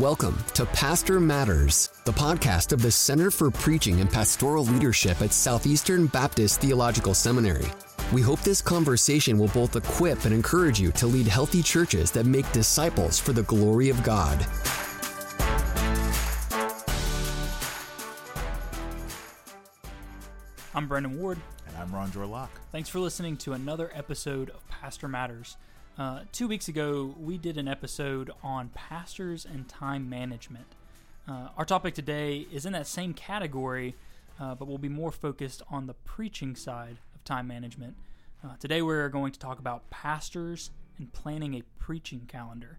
Welcome to Pastor Matters, the podcast of the Center for Preaching and Pastoral Leadership at Southeastern Baptist Theological Seminary. We hope this conversation will both equip and encourage you to lead healthy churches that make disciples for the glory of God. I'm Brandon Ward. And I'm Ronjour Locke. Thanks for listening to another episode of Pastor Matters. Uh, two weeks ago, we did an episode on pastors and time management. Uh, our topic today is in that same category, uh, but will be more focused on the preaching side of time management. Uh, today, we're going to talk about pastors and planning a preaching calendar.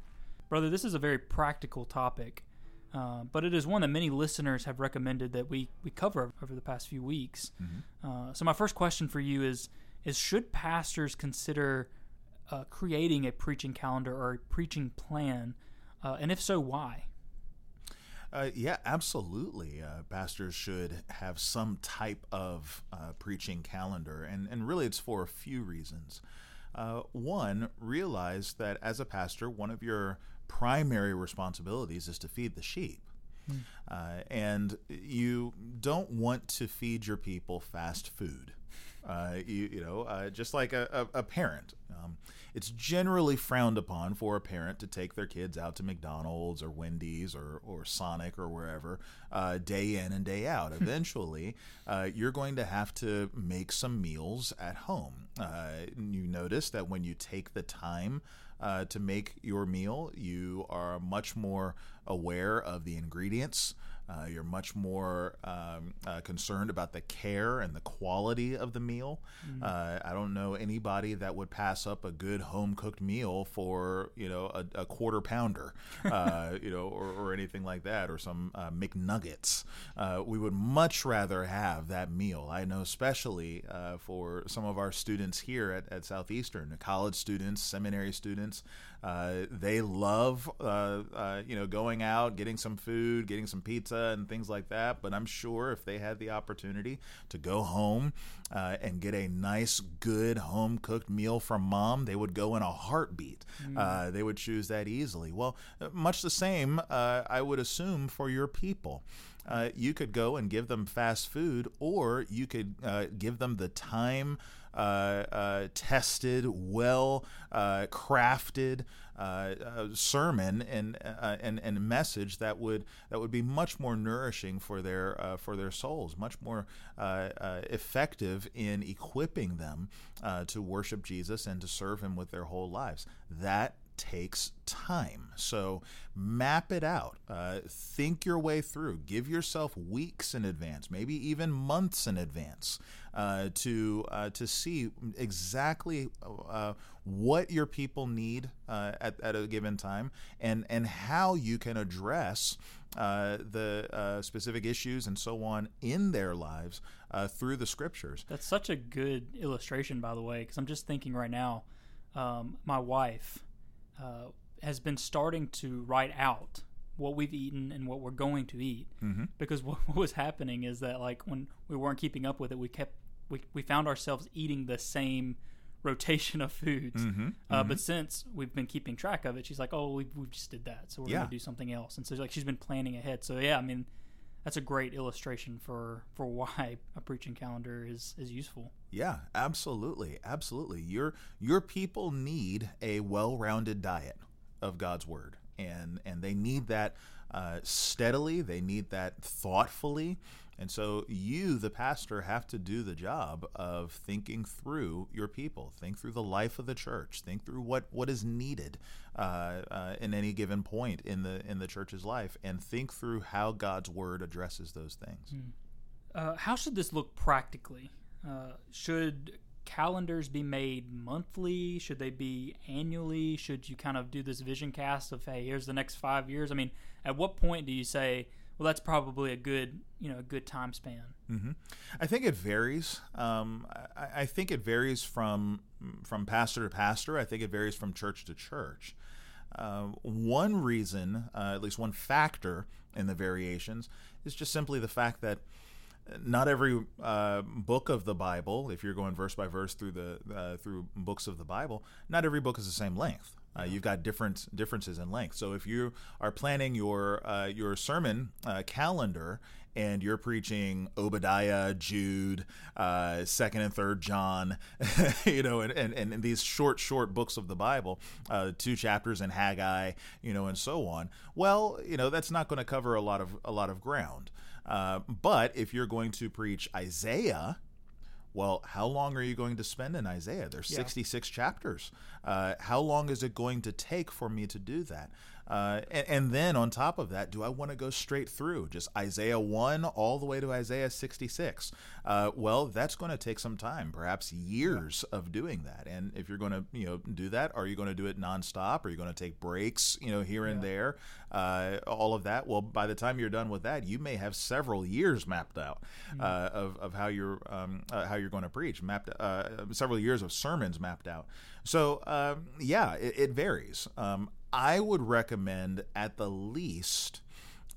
Brother, this is a very practical topic, uh, but it is one that many listeners have recommended that we, we cover over the past few weeks. Mm-hmm. so, my first question for you is, is should pastors consider uh, creating a preaching calendar or a preaching plan? Uh, and if so, why? Uh, yeah, absolutely. Uh, pastors should have some type of uh, preaching calendar, and, and really it's for a few reasons. Uh, one, realize that as a pastor, one of your primary responsibilities is to feed the sheep. Hmm. Uh, and you don't want to feed your people fast food. Uh, you, you know, uh, just like a, a, a parent. Um, it's generally frowned upon for a parent to take their kids out to McDonald's or Wendy's or, or Sonic or wherever uh, day in and day out. Eventually, uh, you're going to have to make some meals at home. Uh, you notice that when you take the time uh, to make your meal, you are much more aware of the ingredients. Uh, you're much more um, uh, concerned about the care and the quality of the meal. Mm-hmm. Uh, I don't know anybody that would pass up a good home cooked meal for you know a, a quarter pounder, uh, you know, or, or, anything like that, or some uh, McNuggets. Uh, we would much rather have that meal. I know, especially for some of our students here at, at Southeastern, college students, seminary students, they love you know going out, getting some food, getting some pizza and things like that. But I'm sure if they had the opportunity to go home uh, and get a nice, good home cooked meal from mom, they would go in a heartbeat. Mm. Uh, they would choose that easily. Well, much the same, uh, I would assume, for your people. Uh, you could go and give them fast food, or you could uh, give them the time uh, uh Uh, uh, tested, well uh, crafted uh, uh sermon and, and and message that would that would be much more nourishing for their for their souls, much more effective in equipping them to worship Jesus and to serve Him with their whole lives. That takes time. So map it out. Uh, think your way through. Give yourself weeks in advance, maybe even months in advance, uh, to uh, to see exactly uh, what your people need uh, at, at a given time, and and how you can address. Uh, the specific issues and so on in their lives through the scriptures. That's such a good illustration, by the way, because I'm just thinking right now. Um, my wife, uh, has been starting to write out what we've eaten and what we're going to eat mm-hmm. because what, what, was happening is that like when we weren't keeping up with it we kept we, we found ourselves eating the same rotation of foods mm-hmm. Uh, mm-hmm. but since we've been keeping track of it she's like oh we, we just did that so we're yeah. gonna do something else and so like she's been planning ahead so yeah i mean that's a great illustration for for why a preaching calendar is is useful. Yeah, absolutely, absolutely. Your your people need a well-rounded diet of God's word, and and they need that uh, steadily. They need that thoughtfully. And so you, the pastor, have to do the job of thinking through your people, think through the life of the church, think through what, what is needed uh, uh, in any given point in the in the church's life, and think through how God's word addresses those things. Mm. Uh, how should this look practically? Uh, should calendars be made monthly? Should they be annually? Should you kind of do this vision cast of hey, here's the next five years? I mean, at what point do you say? Well, that's probably a good, you know, a good time span. Mm-hmm. I think it varies. Um, I, I, think it varies from from pastor to pastor. I think it varies from church to church. Uh, one reason, uh, at least one factor in the variations, is just simply the fact that not every uh, book of the Bible, if you're going verse by verse through the uh, through books of the Bible, not every book is the same length. Uh, you've got different differences in length. So if you are planning your uh, your sermon uh, calendar and you're preaching Obadiah, Jude, uh, Second and Third John, you know, and, and, and these short, short books of the Bible, uh, two chapters in Haggai, you know, and so on. Well, you know, that's not going to cover a lot of a lot of ground. Uh, but if you're going to preach Isaiah, well, how long are you going to spend in Isaiah? There's yeah. 66 chapters. Uh, how long is it going to take for me to do that? Uh, and, and, then on top of that, do I want to go straight through just Isaiah 1 all the way to Isaiah 66? Uh, well, that's going to take some time, perhaps years yeah. of doing that. And if you're going to, you know, do that, are you going to do it nonstop? Are you going to take breaks, you know, here yeah. and there? Uh, all of that. Well, by the time you're done with that, you may have several years mapped out mm-hmm. of, of how you're um, uh, how you're going to preach, mapped several years of sermons mapped out. So um, yeah, it, it varies. Um, I would recommend at the least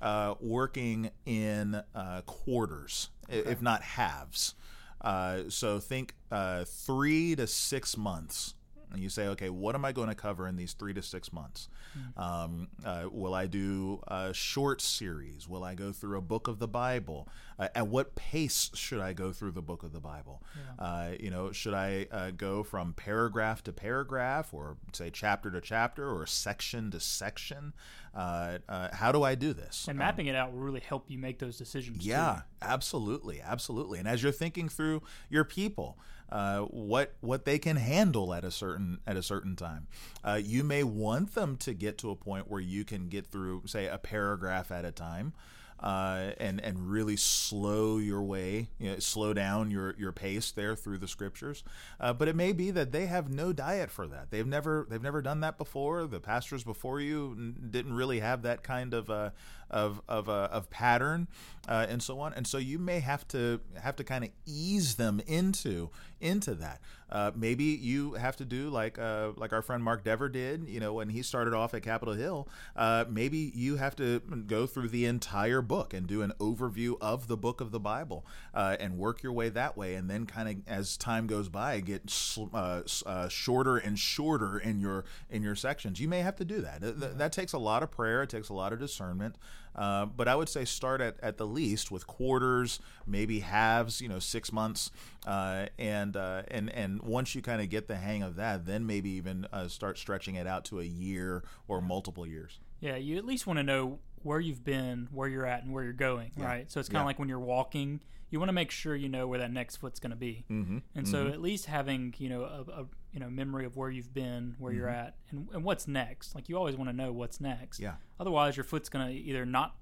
uh, working in uh, quarters, okay. if not halves. Uh, so think uh, three to six months. And you say, okay, what am I going to cover in these three to six months? Mm-hmm. Um, uh, will I do a short series? Will I go through a book of the Bible? Uh, at what pace should I go through the book of the Bible? Yeah. Uh, you know, should I uh, go from paragraph to paragraph, or say chapter to chapter, or section to section? Uh, uh, how do I do this? And mapping um, it out will really help you make those decisions. Yeah, too. absolutely, absolutely. And as you're thinking through your people, uh, what what they can handle at a certain at a certain time. Uh, you may want them to get to a point where you can get through, say, a paragraph at a time uh, and and really slow your way, you know, slow down your your pace there through the scriptures. Uh, but it may be that they have no diet for that. They've never they've never done that before. The pastors before you didn't really have that kind of uh, of of, uh, of pattern uh, and so on. And so you may have to have to kind of ease them into into that. Uh, maybe you have to do like uh, like our friend Mark Dever did. You know, when he started off at Capitol Hill, uh, maybe you have to go through the entire book and do an overview of the book of the Bible uh, and work your way that way, and then kind of as time goes by, get uh, uh, shorter and shorter in your in your sections. You may have to do that. That, that takes a lot of prayer. It takes a lot of discernment. Uh, but I would say start at, at the least with quarters, maybe halves, you know, six months, uh, and uh, and and once you kind of get the hang of that, then maybe even uh, start stretching it out to a year or multiple years. Yeah, you at least want to know where you've been, where you're at, and where you're going, yeah. right? So it's kind of yeah. like when you're walking, you want to make sure you know where that next foot's going to be, mm-hmm. and so mm-hmm. at least having you know a, a, you know memory of where you've been, where mm-hmm. you're at, and, and what's next. Like you always want to know what's next. Yeah. Otherwise, your foot's going to either not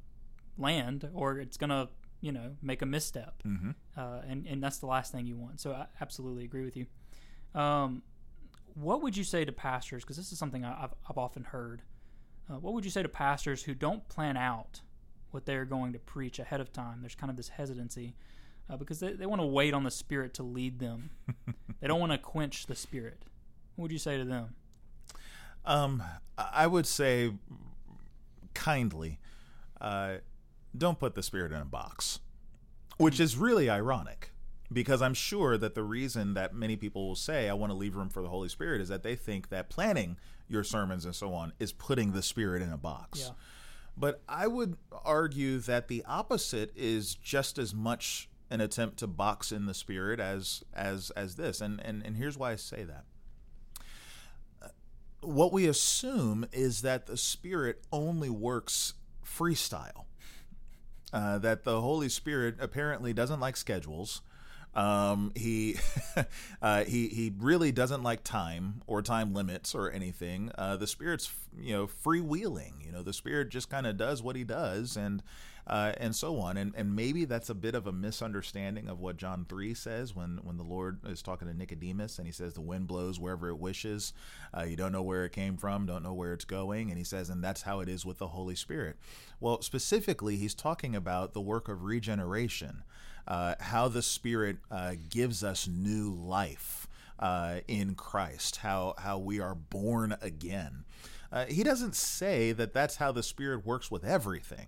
land or it's going to you know make a misstep, mm-hmm. uh, and and that's the last thing you want. So I absolutely agree with you. Um, what would you say to pastors? Because this is something I've, I've often heard. Uh, what would you say to pastors who don't plan out what they're going to preach ahead of time? There's kind of this hesitancy uh, because they, they want to wait on the Spirit to lead them. they don't want to quench the Spirit. What would you say to them? Um, I would say kindly, uh, don't put the Spirit in a box, which is really ironic because I'm sure that the reason that many people will say, I want to leave room for the Holy Spirit, is that they think that planning your sermons and so on is putting the Spirit in a box. Yeah. But I would argue that the opposite is just as much an attempt to box in the spirit as as as this and and, and here's why i say that what we assume is that the spirit only works freestyle uh, that the holy spirit apparently doesn't like schedules um, he uh, he he really doesn't like time or time limits or anything. Uh, the spirit's you know freewheeling. You know the spirit just kind of does what he does and. Uh, and so on. And and maybe that's a bit of a misunderstanding of what John three says when when the Lord is talking to Nicodemus and he says the wind blows wherever it wishes. Uh, you don't know where it came from, don't know where it's going, and he says, and that's how it is with the Holy Spirit. Well, specifically, he's talking about the work of regeneration uh, how the Spirit uh, gives us new life uh, in Christ, how, how we are born again. Uh, he doesn't say that that's how the Spirit works with everything.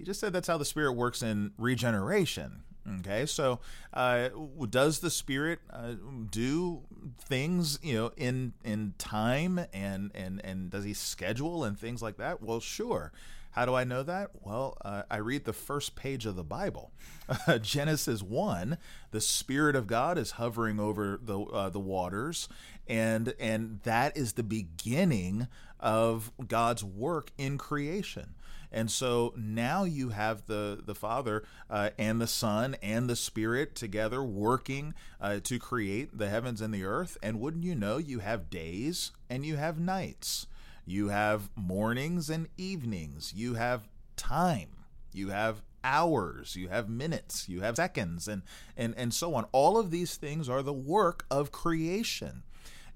He just said that's how the Spirit works in regeneration. Okay, so uh, does the Spirit uh, do things, you know, in in time and and and does He schedule and things like that? Well, sure. How do I know that? Well, uh, I read the first page of the Bible, Genesis one. The Spirit of God is hovering over the uh, the waters, and and that is the beginning of God's work in creation. And so now you have the the Father uh, and the Son and the Spirit together working uh, to create the heavens and the earth. And wouldn't you know, you have days and you have nights. You have mornings and evenings. You have time. You have hours, you have minutes, you have seconds, and, and, and so on. All of these things are the work of creation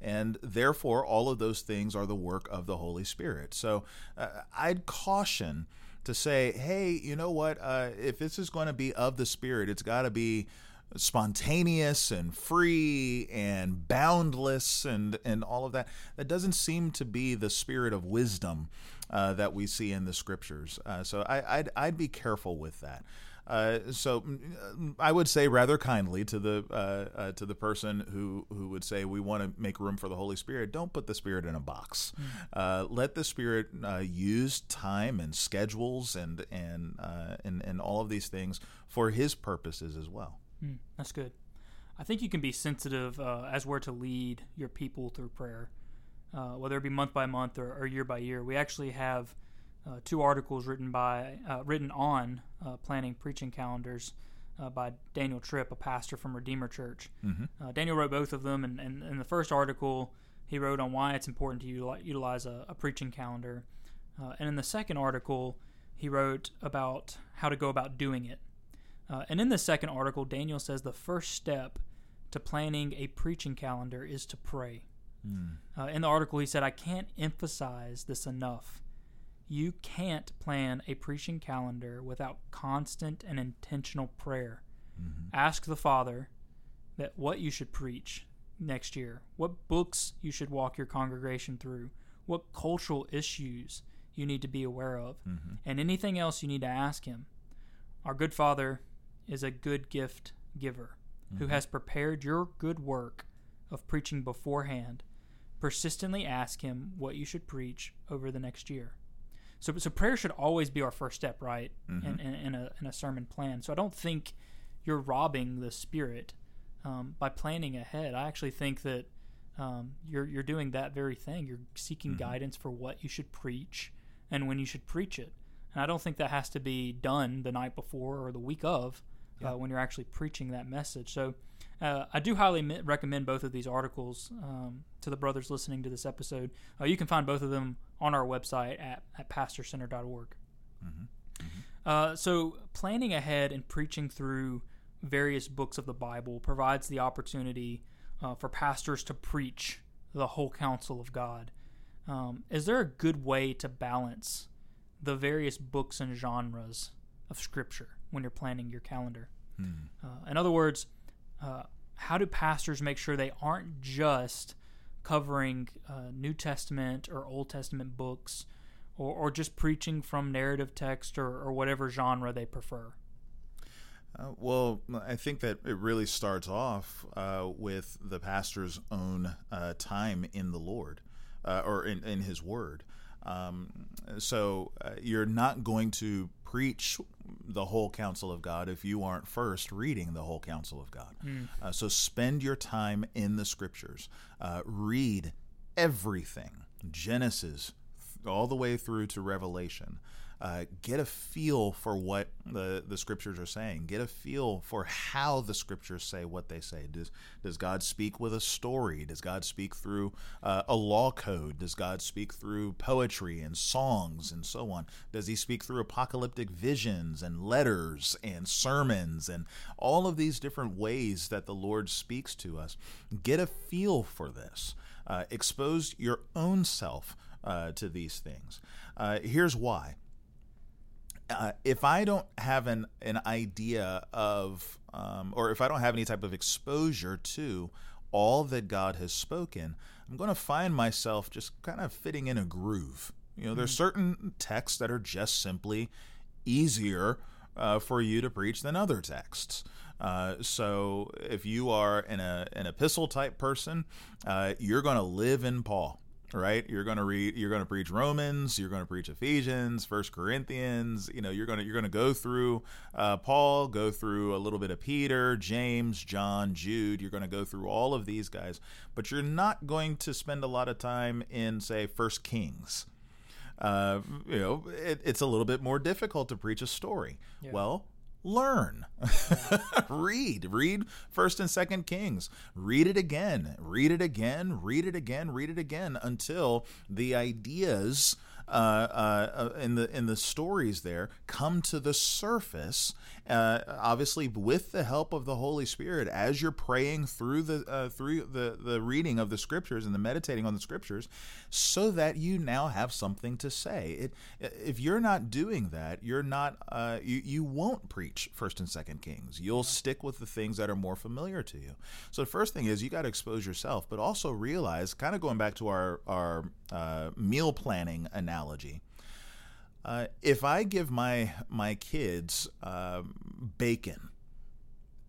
and therefore all of those things are the work of the Holy Spirit. So uh, I'd caution to say, hey, you know what? Uh, if this is going to be of the Spirit, it's got to be spontaneous and free and boundless and and all of that. That doesn't seem to be the spirit of wisdom uh, that we see in the scriptures. Uh, so I, I'd I'd be careful with that. Uh, so mm, I would say rather kindly to the uh, uh, to the person who who would say we want to make room for the Holy Spirit. Don't put the Spirit in a box. Mm-hmm. let the Spirit uh, use time and schedules and and and and all of these things for His purposes as well. Mm, that's good. I think you can be sensitive as where to lead your people through prayer, whether it be month by month or, or year by year. We actually have uh, two articles written by uh, written on uh, planning preaching calendars uh, by Daniel Tripp, a pastor from Redeemer Church. Mm-hmm. Uh, Daniel wrote both of them, and, and in the first article, he wrote on why it's important to utilize a, a preaching calendar, uh, and in the second article, he wrote about how to go about doing it. and in the second article, Daniel says the first step to planning a preaching calendar is to pray. Mm. in the article, he said, I can't emphasize this enough you can't plan a preaching calendar without constant and intentional prayer. Mm-hmm. Ask the Father that what you should preach next year, what books you should walk your congregation through, what cultural issues you need to be aware of, mm-hmm. and anything else you need to ask Him. Our good Father is a good gift giver mm-hmm. who has prepared your good work of preaching beforehand. Persistently ask Him what you should preach over the next year. So, so prayer should always be our first step, right? Mm-hmm. In, in, in, a, in a sermon plan. So I don't think you're robbing the Spirit um, by planning ahead. I actually think that um, you're you're doing that very thing. You're seeking mm-hmm. guidance for what you should preach and when you should preach it. And I don't think that has to be done the night before or the week of uh, yeah. uh, when you're actually preaching that message. So uh, I do highly mi- recommend both of these articles um, to the brothers listening to this episode. Uh, you can find both of them on our website at, at pastorcenter.org. Mm-hmm. Mm-hmm. Uh, so, planning ahead and preaching through various books of the Bible provides the opportunity uh, for pastors to preach the whole counsel of God. Um, is there a good way to balance the various books and genres of Scripture when you're planning your calendar? Mm. in other words, uh, how do pastors make sure they aren't just covering uh, New Testament or Old Testament books, or, or just preaching from narrative text or, or whatever genre they prefer? Uh, well, I think that it really starts off uh, with the pastor's own uh, time in the Lord uh, or in, in His Word. Um, so uh, you're not going to preach the whole counsel of God if you aren't first reading the whole counsel of God. Mm. Uh, so spend your time in the scriptures. Uh, read everything Genesis all the way through to Revelation uh, get a feel for what the, the scriptures are saying. Get a feel for how the scriptures say what they say. Does, does God speak with a story? Does God speak through uh, a law code? Does God speak through poetry and songs and so on? Does he speak through apocalyptic visions and letters and sermons and all of these different ways that the Lord speaks to us? Get a feel for this. Uh, expose your own self uh, to these things. Uh, here's why uh, if I don't have an an idea of, um, or if I don't have any type of exposure to all that God has spoken, I'm going to find myself just kind of fitting in a groove. You know, there's hmm. certain texts that are just simply easier uh, for you to preach than other texts. Uh, so if you are an, a, an epistle type person, uh, you're going to live in Paul right? You're going to read you're going to preach romans you're going to preach ephesians first corinthians you know you're going to you're going to go through uh, paul go through a little bit of peter james john jude. You're going to go through all of these guys. But you're not going to spend a lot of time in say first kings. Uh, you know it, it's a little bit more difficult to preach a story. Yeah. well learn. Read. Read first and second kings. Read it again. Read it again. Read it again. Read it again until the ideas uh, uh, in the in the stories there come to the surface. Uh, obviously, with the help of the Holy Spirit, as you're praying through the uh, through the the reading of the scriptures and the meditating on the scriptures, so that you now have something to say. It, if you're not doing that, you're not uh, you you won't preach First and Second Kings. You'll stick with the things that are more familiar to you. So the first thing is you got to expose yourself, but also realize, kind of going back to our our uh, meal planning analogy analogy. Uh, if I give my my kids uh, bacon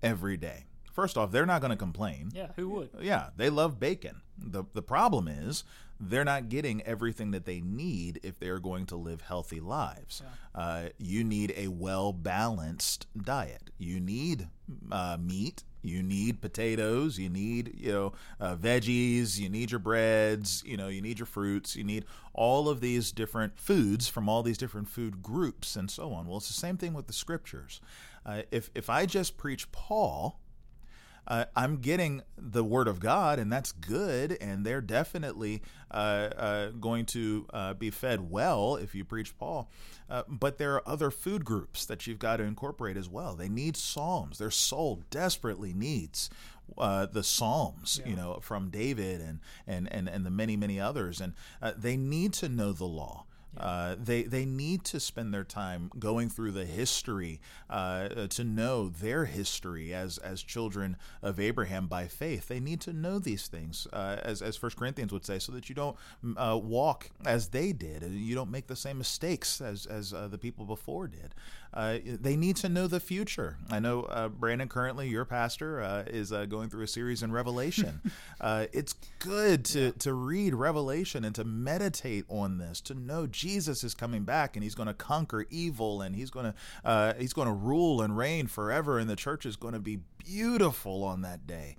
every day, first off, they're not going to complain. Yeah, who would? Yeah, they love bacon. the The problem is they're not getting everything that they need if they're going to live healthy lives. Yeah. Uh, you need a well balanced diet. You need uh, meat you need potatoes you need you know uh, veggies you need your breads you know you need your fruits you need all of these different foods from all these different food groups and so on. Well it's the same thing with the scriptures. Uh, if if i just preach paul uh, I'm getting the word of God, and that's good. And they're definitely uh, uh, going to uh, be fed well if you preach Paul. Uh, but there are other food groups that you've got to incorporate as well. They need Psalms. Their soul desperately needs uh, the Psalms, yeah. you know, from David and, and, and, and the many, many others. And uh, they need to know the law. Uh, they they need to spend their time going through the history uh, to know their history as as children of Abraham by faith. They need to know these things, uh, as as First Corinthians would say, so that you don't uh, walk as they did, and you don't make the same mistakes as as uh, the people before did. Uh, they need to know the future. I know uh, Brandon, currently your pastor, uh, is uh, going through a series in Revelation. Uh, it's good to to read Revelation and to meditate on this, to know Jesus is coming back and He's going to conquer evil and He's going to He's going to rule and reign forever, and the church is going to be beautiful on that day.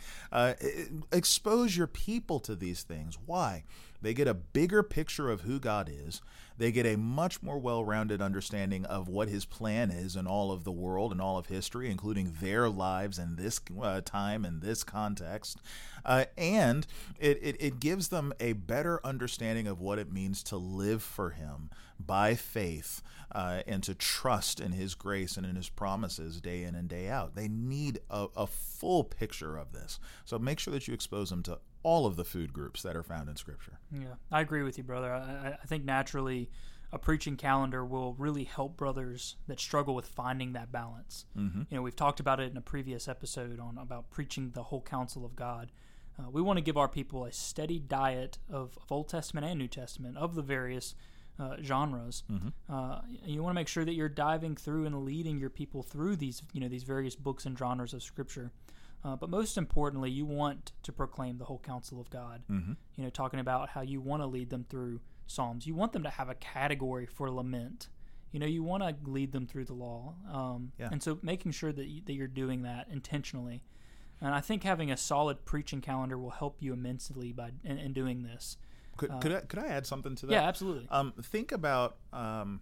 expose your people to these things. Why? They get a bigger picture of who God is. They get a much more well rounded understanding of what his plan is in all of the world and all of history, including their lives in this uh, time and this context. Uh, and it, it, it gives them a better understanding of what it means to live for him by faith uh, and to trust in his grace and in his promises day in and day out. They need a, a full picture of this. So make sure that you expose them to all of the food groups that are found in Scripture. Yeah, I agree with you, brother. I, I think naturally a preaching calendar will really help brothers that struggle with finding that balance. Mm-hmm. You know, we've talked about it in a previous episode on about preaching the whole counsel of God. Uh, we want to give our people a steady diet of, of, Old Testament and New Testament of the various uh, genres. Mm-hmm. Uh, you want to make sure that you're diving through and leading your people through these, you know, these various books and genres of Scripture. Uh, but most importantly, you want to proclaim the whole counsel of God. Mm-hmm. You know, talking about how you want to lead them through Psalms. You want them to have a category for lament. You know, you want to lead them through the law. Um, yeah. And so making sure that, you, that you're doing that intentionally. And I think having a solid preaching calendar will help you immensely by in, in doing this. Could, uh, could, I, could I add something to that? Yeah, absolutely. Um, think about um,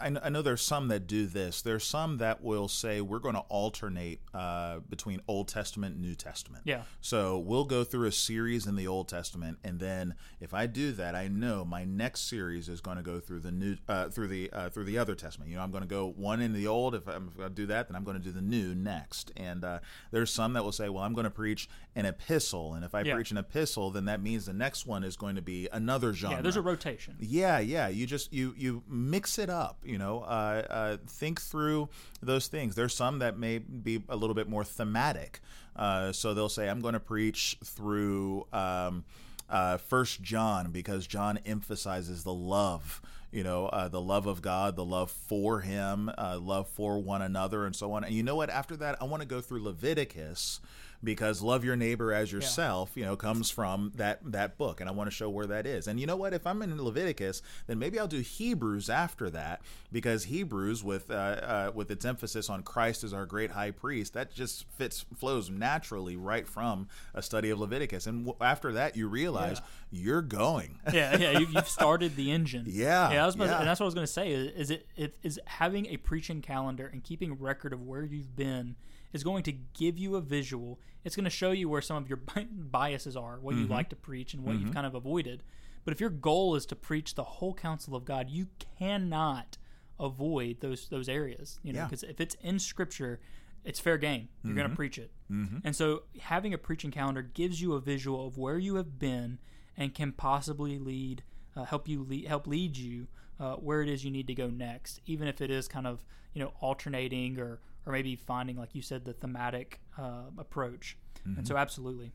I, I know there's some that do this. There's some that will say we're going to alternate uh, between Old Testament and New Testament. Yeah. So we'll go through a series in the Old Testament, and then if I do that, I know my next series is going to go through the new uh, through the uh, through the other Testament. You know, I'm going to go one in the Old. If I'm going to do that, then I'm going to do the New next. And uh, there's some that will say, well, I'm going to preach an epistle, and if I yeah. preach an epistle, then that means the next one is going to be another genre. Yeah, there's a rotation. Yeah, yeah. You just you you mix it up. You know, uh, uh, think through those things. There's some that may be a little bit more thematic. Uh, so they'll say, I'm going to preach through um, uh, First John because John emphasizes the love you know, uh, the love of God, the love for Him, uh, love for one another, and so on. And you know what? After that, I want to go through Leviticus because love your neighbor as yourself, yeah. you know, comes from that that book, and I want to show where that is. And you know what? If I'm in Leviticus, then maybe I'll do Hebrews after that because Hebrews, with uh, uh, with its emphasis on Christ as our great high priest, that just fits flows naturally right from a study of Leviticus. And w- after that, you realize yeah. you're going. yeah, yeah, you, have started the engine. Yeah, yeah, yeah. To, and that's what I was going to say. Is, is it, it is having a preaching calendar and keeping record of where you've been is going to give you a visual. It's going to show you where some of your biases are, what mm-hmm. you like to preach, and what mm-hmm. you've kind of avoided. But if your goal is to preach the whole counsel of God, you cannot avoid those those areas. You know, because yeah. if it's in Scripture, it's fair game. You're mm-hmm. going to preach it. Mm-hmm. And so, having a preaching calendar gives you a visual of where you have been and can possibly lead, uh, help you lead, help lead you uh, where it is you need to go next, even if it is kind of you know alternating or or maybe finding, like you said, the thematic uh, approach. Mm-hmm. And so, mm-hmm. absolutely,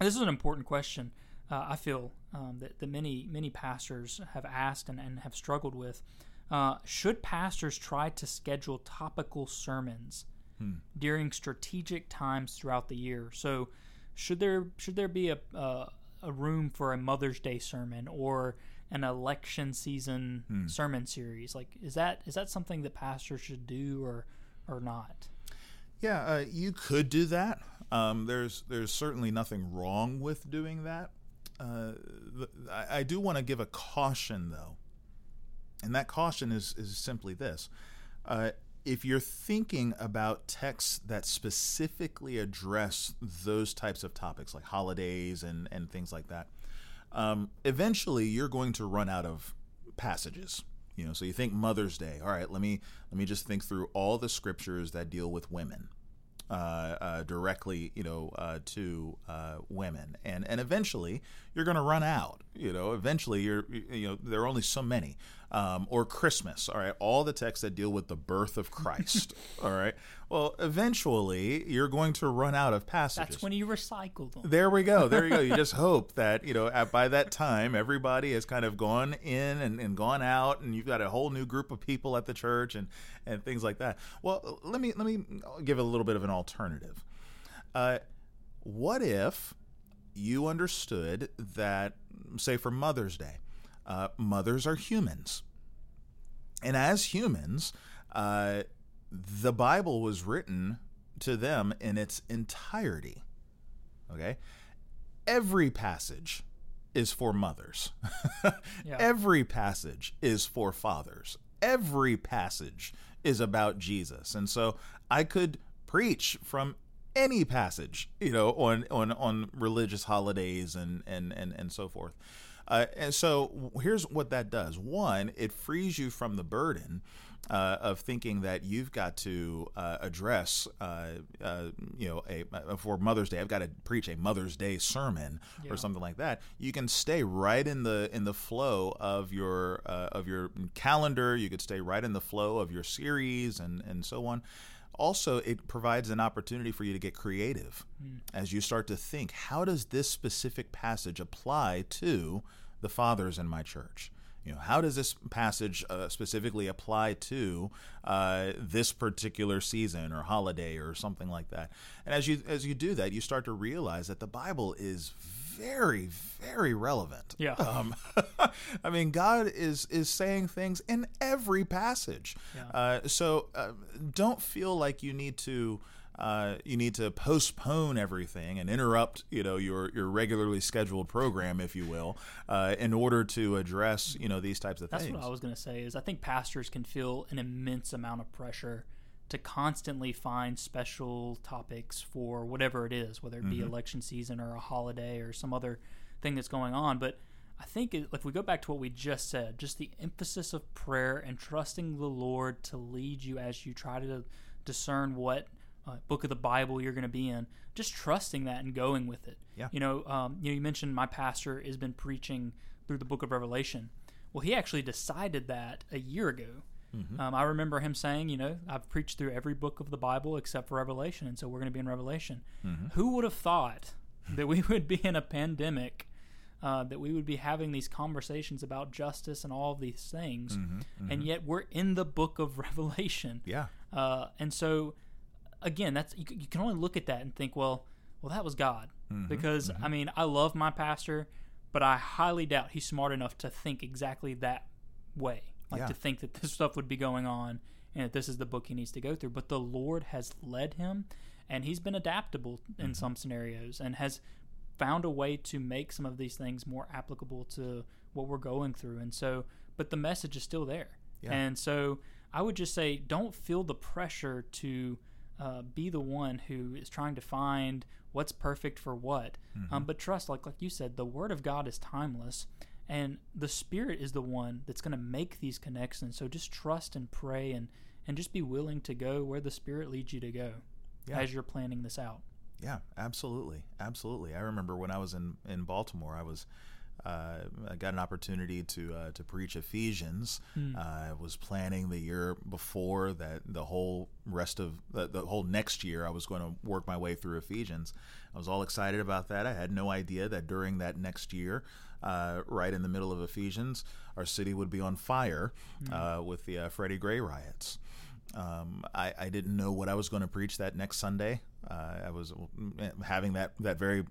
this is an important question. Uh, I feel um, that, that many many pastors have asked and, and have struggled with. Uh, should pastors try to schedule topical sermons hmm. during strategic times throughout the year? So, should there should there be a a room for a Mother's Day sermon or an election season hmm. sermon series? Like, is that is that something that pastors should do, or or not? Yeah, uh, you could do that. Um, there's there's certainly nothing wrong with doing that. Uh, I, I, do want to give a caution though, and that caution is is simply this: uh, if you're thinking about texts that specifically address those types of topics, like holidays and and things like that, um, eventually you're going to run out of passages you know, so you think Mother's Day. All right, let me let me just think through all the scriptures that deal with women. Uh, uh, directly, you know, uh, to uh, women, and and eventually you're going to run out. You know, eventually you're, you know, there are only so many um, or Christmas. All right, all the texts that deal with the birth of Christ. all right. Well, eventually you're going to run out of passages. That's when you recycle them. There we go. There you go. You just hope that you know at, by that time everybody has kind of gone in and, and gone out, and you've got a whole new group of people at the church and and things like that. Well, let me let me give a little bit of an alternative. Uh, what if you understood that, say, for Mother's Day, uh, mothers are humans. And as humans, uh, the Bible was written to them in its entirety. Okay? Every passage is for mothers, yeah. every passage is for fathers, every passage is about Jesus. And so I could preach from any passage, you know, on on on religious holidays and and and and so forth. Uh, and so here's what that does. One, it frees you from the burden uh, of thinking that you've got to uh, address, uh, uh, you know, a, uh, for Mother's Day, I've got to preach a Mother's Day sermon yeah. or something like that. You can stay right in the in the flow of your of your calendar. You could stay right in the flow of your series and and so on also it provides an opportunity for you to get creative mm. as you start to think how does this specific passage apply to the fathers in my church you know how does this passage uh, specifically apply to uh, this particular season or holiday or something like that and as you as you do that you start to realize that the bible is very, very relevant. Yeah. Um, I mean, God is is saying things in every passage. Yeah. Uh, so uh, don't feel like you need to. Uh, you need to postpone everything and interrupt, you know, your your regularly scheduled program, if you will, uh, in order to address, you know, these types of That's things. That's what I was going to say. Is I think pastors can feel an immense amount of pressure to constantly find special topics for whatever it is, whether it be mm-hmm. election season or a holiday or some other thing that's going on. But I think it, if we go back to what we just said, just the emphasis of prayer and trusting the Lord to lead you as you try to discern what uh, book of the Bible you're going to be in, just trusting that and going with it. Yeah. You know, um, you know, you mentioned my pastor has been preaching through the book of Revelation. Well, he actually decided that a year ago. Mm-hmm. Um, I remember him saying, you know, I've preached through every book of the Bible except for Revelation, and so we're going to be in Revelation. Mm-hmm. Who would have thought that we would be in a pandemic uh, that we would be having these conversations about justice and all of these things, Mm-hmm, and yet we're in the book of Revelation. Yeah. Uh, and so, again, that's you, you can only look at that and think, well, well, that was God, Mm-hmm, because I mean, I love my pastor, but I highly doubt he's smart enough to think exactly that way, like Yeah. to think that this stuff would be going on and that this is the book he needs to go through. But the Lord has led him, and he's been adaptable Mm-hmm. in some scenarios, and has found a way to make some of these things more applicable to what we're going through. And so, but the message is still there. Yeah. And so, I would just say, don't feel the pressure to uh, be the one who is trying to find what's perfect for what. Um, but trust, like like you said, the Word of God is timeless, and the Spirit is the one that's going to make these connections. So just trust and pray, and and just be willing to go where the Spirit leads you to go Yeah. as you're planning this out. Yeah, absolutely, absolutely. I remember when I was in in Baltimore, I was uh, I got an opportunity to uh, to preach Ephesians. Uh, I was planning the year before that the whole rest of the, the whole next year I was going to work my way through Ephesians. I was all excited about that. I had no idea that during that next year, uh, right in the middle of Ephesians, our city would be on fire uh, with the uh, Freddie Gray riots. Um, I, I didn't know what I was going to preach that next Sunday. Uh, I was mm, having that that very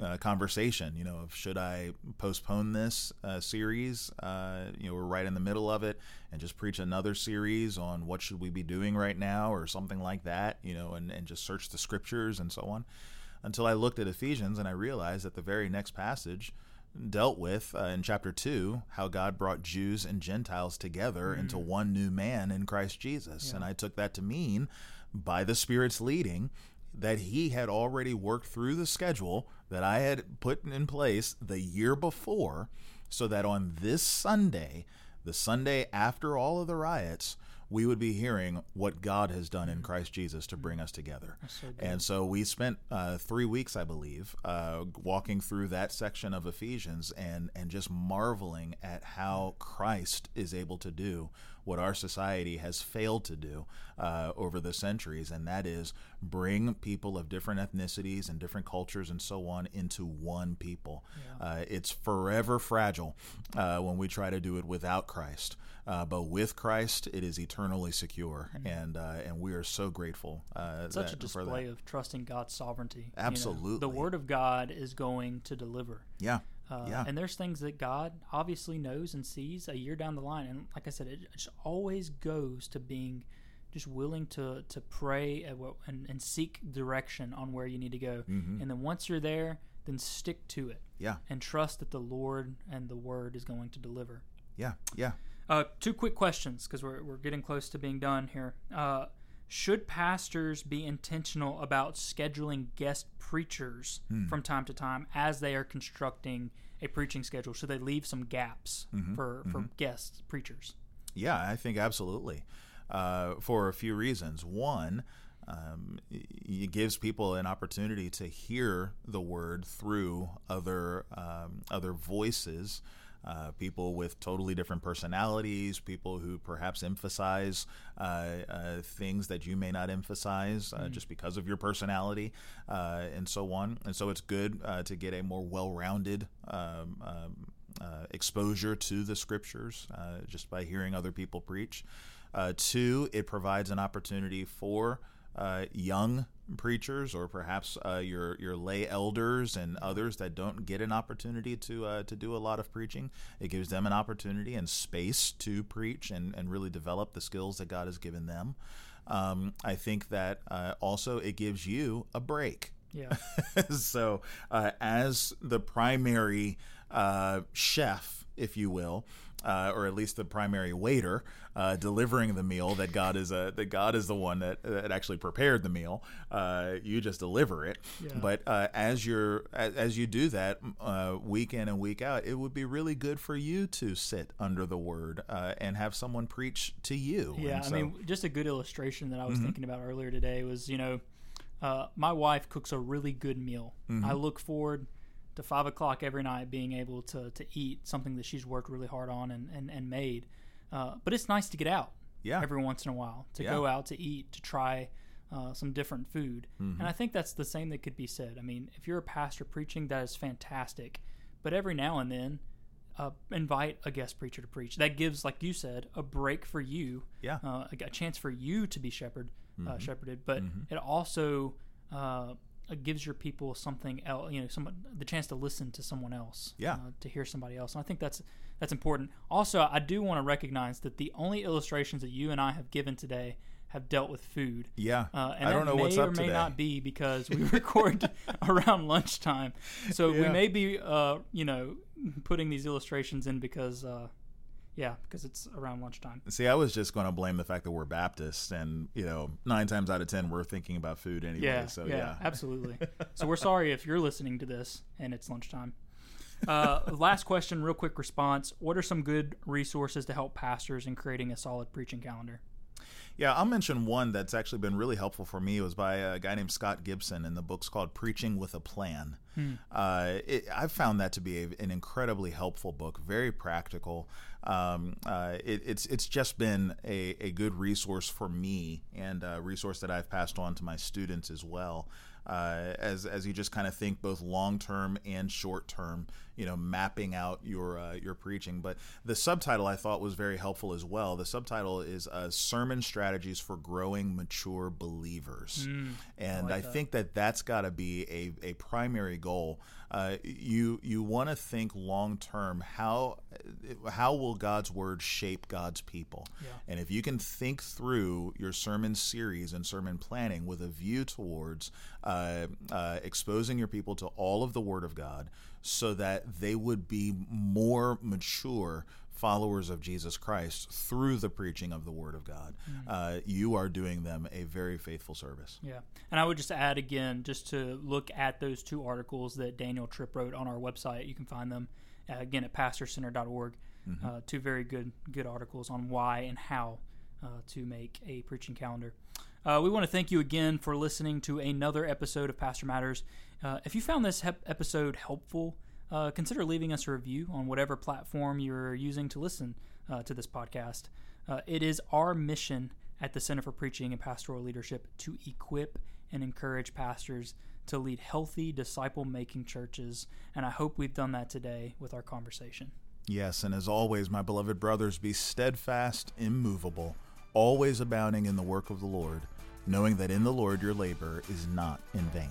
uh, conversation, you know, of should I postpone this uh, series? Uh, you know, we're right in the middle of it, and just preach another series on what should we be doing right now, or something like that, you know, and, and just search the scriptures and so on. Until I looked at Ephesians and I realized that the very next passage dealt with uh, in chapter 2 how God brought Jews and Gentiles together into one new man in Christ Jesus. And I took that to mean, by the Spirit's leading, that He had already worked through the schedule that I had put in place the year before, so that on this Sunday, the Sunday after all of the riots, we would be hearing what God has done in Christ Jesus to bring us together. so and so we spent uh, three weeks, I believe, uh, walking through that section of Ephesians and, and just marveling at how Christ is able to do what our society has failed to do uh, over the centuries, and that is bring people of different ethnicities and different cultures and so on into one people. Uh, it's forever fragile uh, when we try to do it without Christ. Uh, but with Christ, it is eternally secure, and uh, and we are so grateful. Uh, Such a that- for that. display of trusting God's sovereignty. you know. Absolutely. the Word of God is going to deliver. Yeah, Uh, yeah, And there's things that God obviously knows and sees a year down the line. And like I said, it just always goes to being just willing to, to pray and, what- and, and seek direction on where you need to go. Mm-hmm. And then once you're there, then stick to it yeah, and trust that the Lord and the Word is going to deliver. yeah, yeah. Uh, two quick questions because we're, we're getting close to being done here. Uh, should pastors be intentional about scheduling guest preachers from time to time as they are constructing a preaching schedule? Should they leave some gaps for, for guest preachers? Yeah, I think absolutely. Uh, for a few reasons. One, um, it gives people an opportunity to hear the word through other um, other voices. Uh, people with totally different personalities, people who perhaps emphasize uh, uh, things that you may not emphasize uh, just because of your personality, uh, and so on. And so it's good uh, to get a more well-rounded um, um, uh, exposure to the scriptures uh, just by hearing other people preach. Uh, two, it provides an opportunity for uh, young preachers or perhaps uh, your your lay elders and others that don't get an opportunity to uh, to do a lot of preaching. It gives them an opportunity and space to preach and, and really develop the skills that God has given them. Um, I think that uh, also it gives you a break Yeah. so, uh, as the primary uh, chef, if you will, uh, or at least the primary waiter uh, delivering the meal that God is uh, that God is the one that, that actually prepared the meal. Uh, you just deliver it. Yeah. But uh, as you're as, as you do that uh, week in and week out, it would be really good for you to sit under the Word uh, and have someone preach to you. Yeah, And I mean, just a good illustration that I Mm-hmm. was thinking about earlier today was, you know, uh, my wife cooks a really good meal. Mm-hmm. I look forward to five o'clock every night being able to, to eat something that she's worked really hard on and, and, and made. Uh, but it's nice to get out Yeah. every once in a while, to Yeah. go out to eat, to try uh, some different food. Mm-hmm. And I think that's the same that could be said. I mean, if you're a pastor preaching, that is fantastic. but every now and then, uh, invite a guest preacher to preach. That gives, like you said, a break for you. Yeah. Uh, a, a chance for you to be shepherd, uh, shepherded, but it also uh, gives your people something else. You know, some the chance to listen to someone else. Yeah. Uh, to hear somebody else, and I think that's that's important. Also, I do want to recognize that the only illustrations that you and I have given today have dealt with food. Yeah. Uh, and I don't know may what's or up may today. not be because we record around lunchtime, so we may be, uh, you know, putting these illustrations in because, uh, yeah, because it's around lunchtime. See, I was just going to blame the fact that we're Baptists, and you know, nine times out of ten, we're thinking about food anyway. Yeah, so yeah, yeah, absolutely. so we're sorry if you're listening to this and it's lunchtime. Uh, last question, real quick response. What are some good resources to help pastors in creating a solid preaching calendar? Yeah, I'll mention one that's actually been really helpful for me. It was by a guy named Scott Gibson, and the book's called Preaching with a Plan. Uh, it, I've found that to be a, an incredibly helpful book, very practical. Um, uh, it, it's it's just been a, a good resource for me, and a resource that I've passed on to my students as well. Uh, as as you just kind of think both long term and short term, you know, mapping out your uh, your preaching. But the subtitle I thought was very helpful as well. The subtitle is uh, "Sermon Strategies for Growing Mature Believers," and I, think that that's got to be a, a primary goal. Uh, you you want to think long term. How how will God's word shape God's people? And if you can think through your sermon series and sermon planning with a view towards uh, uh, exposing your people to all of the Word of God, so that they would be more mature followers of Jesus Christ through the preaching of the Word of God, uh, you are doing them a very faithful service. Yeah. And I would just add again, just to look at those two articles that Daniel Tripp wrote on our website. You can find them uh, again at pastorcenter.org. Uh, two very good good articles on why and how uh, to make a preaching calendar. Uh, we want to thank you again for listening to another episode of Pastor Matters. Uh, if you found this hep- episode helpful, uh, consider leaving us a review on whatever platform you're using to listen uh, to this podcast. Uh, it is our mission at the Center for Preaching and Pastoral Leadership to equip and encourage pastors to lead healthy, disciple making churches. And I hope we've done that today with our conversation. Yes, and as always, my beloved brothers, be steadfast, immovable, always abounding in the work of the Lord, knowing that in the Lord your labor is not in vain.